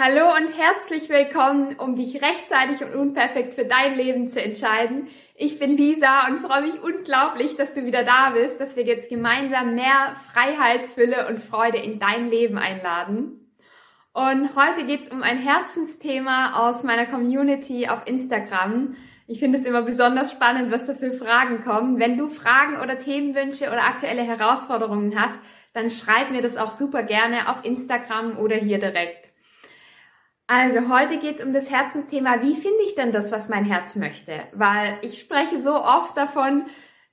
Hallo und herzlich willkommen, um dich rechtzeitig und unperfekt für dein Leben zu entscheiden. Ich bin Lisa und freue mich unglaublich, dass du wieder da bist, dass wir jetzt gemeinsam mehr Freiheit, Fülle und Freude in dein Leben einladen. Und heute geht's um ein Herzensthema aus meiner Community auf Instagram. Ich finde es immer besonders spannend, was da für Fragen kommen. Wenn du Fragen oder Themenwünsche oder aktuelle Herausforderungen hast, dann schreib mir das auch super gerne auf Instagram oder hier direkt. Also heute geht es um das Herzensthema, wie finde ich denn das, was mein Herz möchte? Weil ich spreche so oft davon,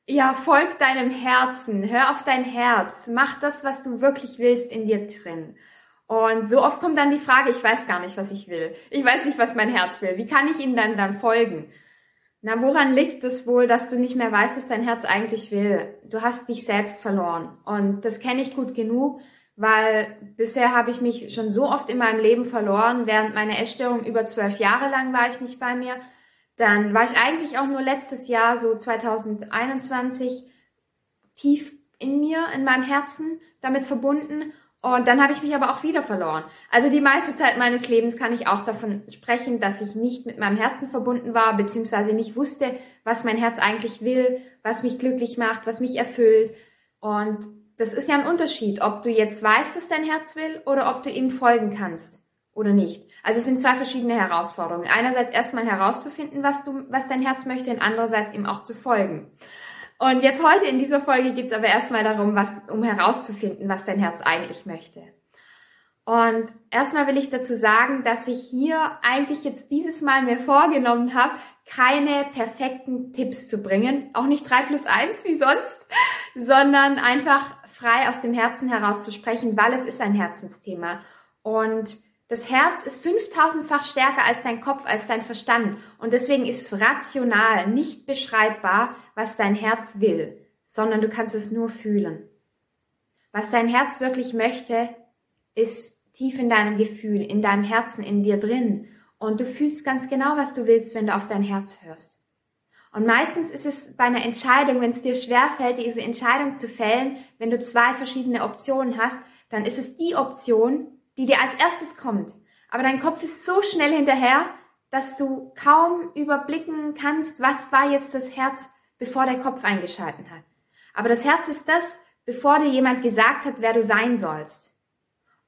ja, folg deinem Herzen, hör auf dein Herz, mach das, was du wirklich willst in dir drin. Und so oft kommt dann die Frage, ich weiß gar nicht, was ich will. Ich weiß nicht, was mein Herz will. Wie kann ich ihm dann dann folgen? Na, woran liegt es wohl, dass du nicht mehr weißt, was dein Herz eigentlich will? Du hast dich selbst verloren. Und das kenne ich gut genug weil bisher habe ich mich schon so oft in meinem Leben verloren. Während meiner Essstörung über zwölf Jahre lang war ich nicht bei mir. Dann war ich eigentlich auch nur letztes Jahr, so 2021, tief in mir, in meinem Herzen damit verbunden. Und dann habe ich mich aber auch wieder verloren. Also die meiste Zeit meines Lebens kann ich auch davon sprechen, dass ich nicht mit meinem Herzen verbunden war, beziehungsweise nicht wusste, was mein Herz eigentlich will, was mich glücklich macht, was mich erfüllt. Und das ist ja ein Unterschied, ob du jetzt weißt, was dein Herz will oder ob du ihm folgen kannst oder nicht. Also es sind zwei verschiedene Herausforderungen. Einerseits erstmal herauszufinden, was du, was dein Herz möchte, und andererseits ihm auch zu folgen. Und jetzt heute in dieser Folge geht es aber erstmal darum, was, um herauszufinden, was dein Herz eigentlich möchte. Und erstmal will ich dazu sagen, dass ich hier eigentlich jetzt dieses Mal mir vorgenommen habe, keine perfekten Tipps zu bringen, auch nicht drei plus eins wie sonst, sondern einfach frei aus dem Herzen heraus zu sprechen, weil es ist ein Herzensthema. Und das Herz ist 5000-fach stärker als dein Kopf, als dein Verstand. Und deswegen ist es rational nicht beschreibbar, was dein Herz will, sondern du kannst es nur fühlen. Was dein Herz wirklich möchte, ist tief in deinem Gefühl, in deinem Herzen, in dir drin. Und du fühlst ganz genau, was du willst, wenn du auf dein Herz hörst. Und meistens ist es bei einer Entscheidung, wenn es dir schwerfällt, diese Entscheidung zu fällen, wenn du zwei verschiedene Optionen hast, dann ist es die Option, die dir als erstes kommt. Aber dein Kopf ist so schnell hinterher, dass du kaum überblicken kannst, was war jetzt das Herz, bevor der Kopf eingeschalten hat. Aber das Herz ist das, bevor dir jemand gesagt hat, wer du sein sollst.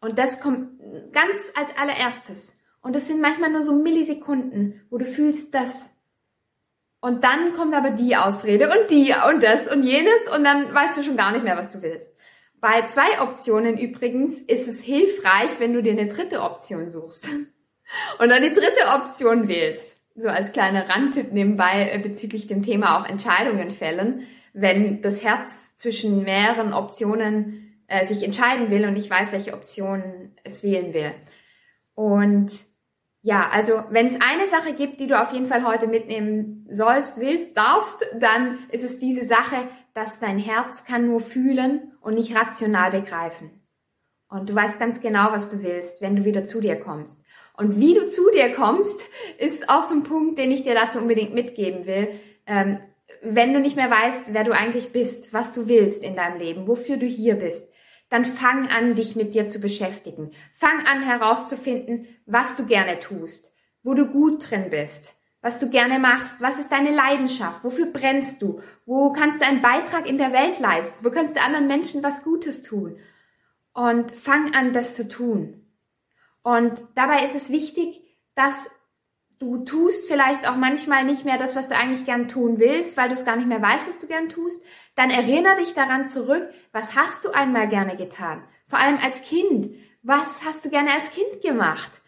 Und das kommt ganz als allererstes. Und das sind manchmal nur so Millisekunden, wo du fühlst, dass und dann kommt aber die Ausrede und die und das und jenes und dann weißt du schon gar nicht mehr, was du willst. Bei zwei Optionen übrigens ist es hilfreich, wenn du dir eine dritte Option suchst und dann die dritte Option wählst. So als kleiner Randtipp nebenbei äh, bezüglich dem Thema auch Entscheidungen fällen. Wenn das Herz zwischen mehreren Optionen äh, sich entscheiden will und nicht weiß, welche Option es wählen will. Und ja, also wenn es eine Sache gibt, die du auf jeden Fall heute mitnehmen sollst, willst, darfst, dann ist es diese Sache, dass dein Herz kann nur fühlen und nicht rational begreifen. Und du weißt ganz genau, was du willst, wenn du wieder zu dir kommst. Und wie du zu dir kommst, ist auch so ein Punkt, den ich dir dazu unbedingt mitgeben will. Ähm, wenn du nicht mehr weißt, wer du eigentlich bist, was du willst in deinem Leben, wofür du hier bist, dann fang an, dich mit dir zu beschäftigen. Fang an herauszufinden, was du gerne tust, wo du gut drin bist, was du gerne machst, was ist deine Leidenschaft, wofür brennst du, wo kannst du einen Beitrag in der Welt leisten, wo kannst du anderen Menschen was Gutes tun. Und fang an, das zu tun. Und dabei ist es wichtig, dass du tust vielleicht auch manchmal nicht mehr das, was du eigentlich gern tun willst, weil du es gar nicht mehr weißt, was du gern tust, dann erinnere dich daran zurück, was hast du einmal gerne getan? Vor allem als Kind. Was hast du gerne als Kind gemacht?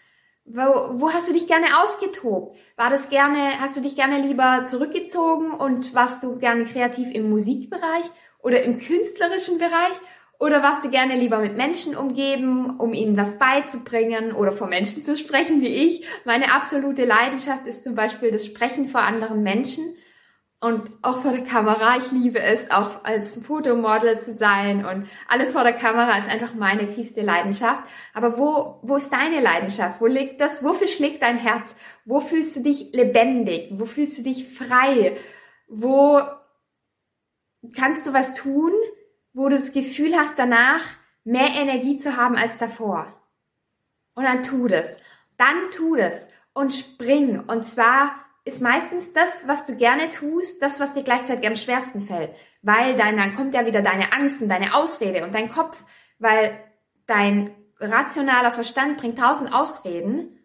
Wo, wo hast du dich gerne ausgetobt? War das gerne, hast du dich gerne lieber zurückgezogen und warst du gerne kreativ im Musikbereich oder im künstlerischen Bereich? Oder warst du gerne lieber mit Menschen umgeben, um ihnen was beizubringen oder vor Menschen zu sprechen wie ich? Meine absolute Leidenschaft ist zum Beispiel das Sprechen vor anderen Menschen und auch vor der Kamera. Ich liebe es, auch als Fotomodel zu sein und alles vor der Kamera ist einfach meine tiefste Leidenschaft. Aber wo, wo ist deine Leidenschaft? Wo liegt das? Wofür schlägt dein Herz? Wo fühlst du dich lebendig? Wo fühlst du dich frei? Wo kannst du was tun? Wo du das Gefühl hast, danach mehr Energie zu haben als davor. Und dann tu das. dann tu das und spring. Und zwar ist meistens das, was du gerne tust, das, was dir gleichzeitig am schwersten fällt. Weil dann, dann kommt ja wieder deine Angst und deine Ausrede und dein Kopf, weil dein rationaler Verstand bringt tausend Ausreden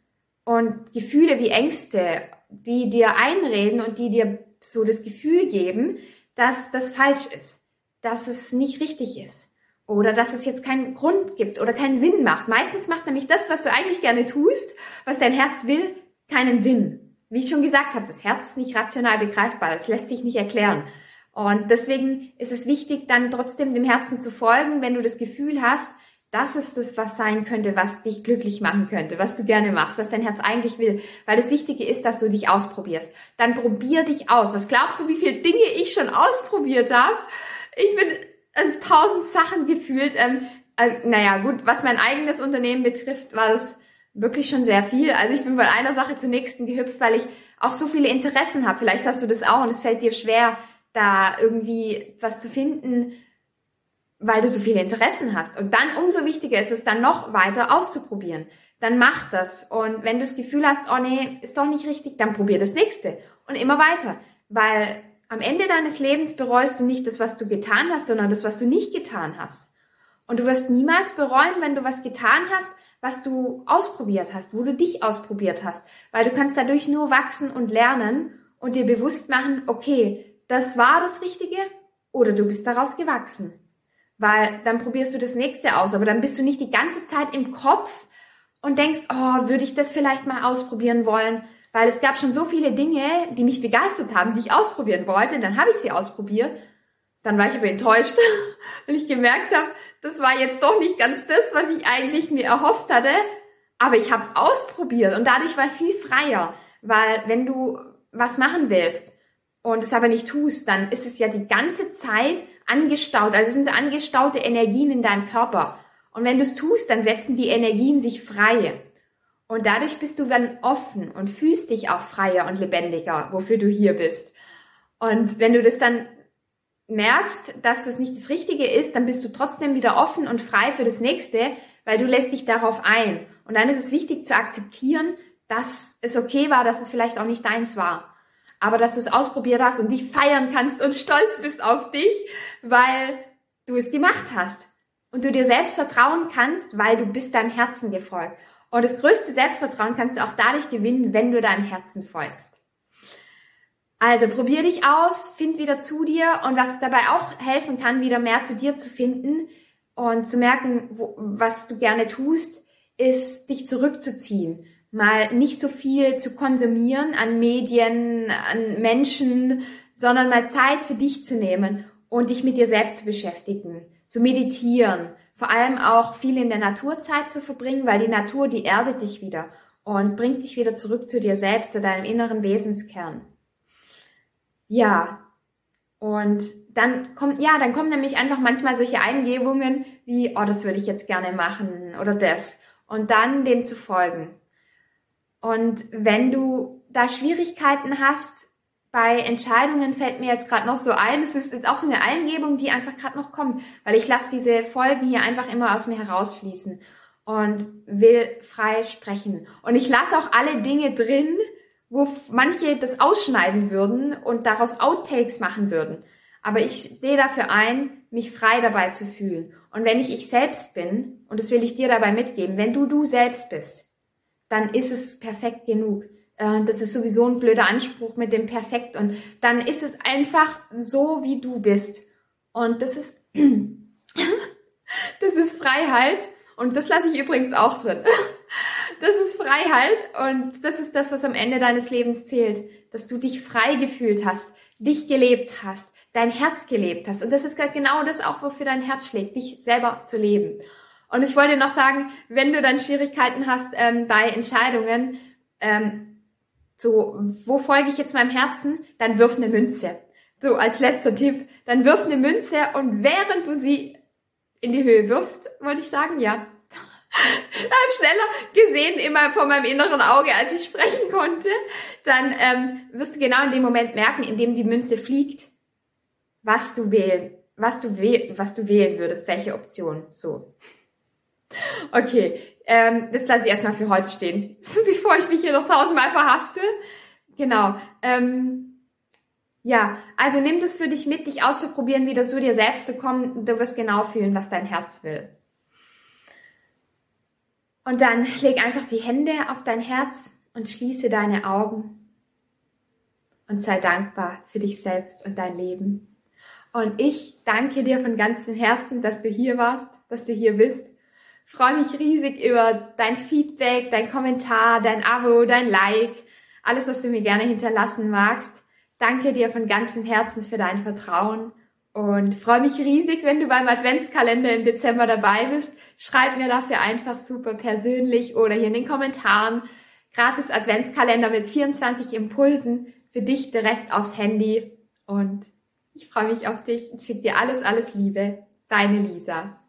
und Gefühle wie Ängste, die dir einreden und die dir so das Gefühl geben, dass das falsch ist, dass es nicht richtig ist oder dass es jetzt keinen Grund gibt oder keinen Sinn macht. Meistens macht nämlich das, was du eigentlich gerne tust, was dein Herz will, keinen Sinn. Wie ich schon gesagt habe, das Herz ist nicht rational begreifbar, das lässt sich nicht erklären. Und deswegen ist es wichtig, dann trotzdem dem Herzen zu folgen, wenn du das Gefühl hast, das ist das, was sein könnte, was dich glücklich machen könnte, was du gerne machst, was dein Herz eigentlich will. Weil das Wichtige ist, dass du dich ausprobierst. Dann probier dich aus. Was glaubst du, wie viele Dinge ich schon ausprobiert habe? Ich bin an tausend Sachen gefühlt. Ähm, äh, naja, gut, was mein eigenes Unternehmen betrifft, war das wirklich schon sehr viel. Also ich bin von einer Sache zur nächsten gehüpft, weil ich auch so viele Interessen habe. Vielleicht hast du das auch und es fällt dir schwer, da irgendwie was zu finden, weil du so viele Interessen hast. Und dann umso wichtiger ist es dann noch weiter auszuprobieren. Dann mach das. Und wenn du das Gefühl hast, oh nee, ist doch nicht richtig, dann probier das nächste. Und immer weiter. Weil am Ende deines Lebens bereust du nicht das, was du getan hast, sondern das, was du nicht getan hast. Und du wirst niemals bereuen, wenn du was getan hast, was du ausprobiert hast, wo du dich ausprobiert hast. Weil du kannst dadurch nur wachsen und lernen und dir bewusst machen, okay, das war das Richtige oder du bist daraus gewachsen weil dann probierst du das nächste aus, aber dann bist du nicht die ganze Zeit im Kopf und denkst, oh, würde ich das vielleicht mal ausprobieren wollen, weil es gab schon so viele Dinge, die mich begeistert haben, die ich ausprobieren wollte, dann habe ich sie ausprobiert, dann war ich aber enttäuscht, weil ich gemerkt habe, das war jetzt doch nicht ganz das, was ich eigentlich mir erhofft hatte, aber ich habe es ausprobiert und dadurch war ich viel freier, weil wenn du was machen willst und es aber nicht tust, dann ist es ja die ganze Zeit angestaut. Also es sind angestaute Energien in deinem Körper. Und wenn du es tust, dann setzen die Energien sich frei. Und dadurch bist du dann offen und fühlst dich auch freier und lebendiger, wofür du hier bist. Und wenn du das dann merkst, dass es nicht das Richtige ist, dann bist du trotzdem wieder offen und frei für das Nächste, weil du lässt dich darauf ein. Und dann ist es wichtig zu akzeptieren, dass es okay war, dass es vielleicht auch nicht deins war aber dass du es ausprobiert hast und dich feiern kannst und stolz bist auf dich, weil du es gemacht hast. Und du dir selbst vertrauen kannst, weil du bist deinem Herzen gefolgt. Und das größte Selbstvertrauen kannst du auch dadurch gewinnen, wenn du deinem Herzen folgst. Also probier dich aus, find wieder zu dir und was dabei auch helfen kann, wieder mehr zu dir zu finden und zu merken, wo, was du gerne tust, ist dich zurückzuziehen mal nicht so viel zu konsumieren an Medien, an Menschen, sondern mal Zeit für dich zu nehmen und dich mit dir selbst zu beschäftigen, zu meditieren, vor allem auch viel in der Naturzeit zu verbringen, weil die Natur, die erdet dich wieder und bringt dich wieder zurück zu dir selbst, zu deinem inneren Wesenskern. Ja. Und dann kommt, ja, dann kommen nämlich einfach manchmal solche Eingebungen wie, oh, das würde ich jetzt gerne machen oder das. Und dann dem zu folgen. Und wenn du da Schwierigkeiten hast, bei Entscheidungen fällt mir jetzt gerade noch so ein, es ist jetzt auch so eine Eingebung, die einfach gerade noch kommt, weil ich lasse diese Folgen hier einfach immer aus mir herausfließen und will frei sprechen. Und ich lasse auch alle Dinge drin, wo manche das ausschneiden würden und daraus Outtakes machen würden. Aber ich stehe dafür ein, mich frei dabei zu fühlen. Und wenn ich ich selbst bin, und das will ich dir dabei mitgeben, wenn du du selbst bist, dann ist es perfekt genug. Äh, das ist sowieso ein blöder Anspruch mit dem Perfekt. Und dann ist es einfach so, wie du bist. Und das ist, das ist Freiheit. Und das lasse ich übrigens auch drin. Das ist Freiheit und das ist das, was am Ende deines Lebens zählt. Dass du dich frei gefühlt hast, dich gelebt hast, dein Herz gelebt hast. Und das ist genau das auch, wofür dein Herz schlägt, dich selber zu leben. Und ich wollte noch sagen, wenn du dann Schwierigkeiten hast ähm, bei Entscheidungen, ähm, so, wo folge ich jetzt meinem Herzen, dann wirf eine Münze. So, als letzter Tipp, dann wirf eine Münze und während du sie in die Höhe wirfst, wollte ich sagen, ja. Schneller gesehen immer vor meinem inneren Auge, als ich sprechen konnte. Dann ähm, wirst du genau in dem Moment merken, in dem die Münze fliegt, was du wählen, was du, wäh was du wählen würdest, welche Option. So. Okay, Ähm, das lasse ich erstmal für heute stehen, bevor ich mich hier noch tausendmal verhaspel. Genau. Ähm, ja, also nimm das für dich mit, dich auszuprobieren, wieder zu dir selbst zu kommen. Du wirst genau fühlen, was dein Herz will. Und dann leg einfach die Hände auf dein Herz und schließe deine Augen und sei dankbar für dich selbst und dein Leben. Und ich danke dir von ganzem Herzen, dass du hier warst, dass du hier bist. Freue mich riesig über dein Feedback, dein Kommentar, dein Abo, dein Like, alles, was du mir gerne hinterlassen magst. Danke dir von ganzem Herzen für dein Vertrauen und freue mich riesig, wenn du beim Adventskalender im Dezember dabei bist. Schreib mir dafür einfach super persönlich oder hier in den Kommentaren. Gratis Adventskalender mit 24 Impulsen für dich direkt aufs Handy. Und ich freue mich auf dich und schicke dir alles, alles Liebe. Deine Lisa.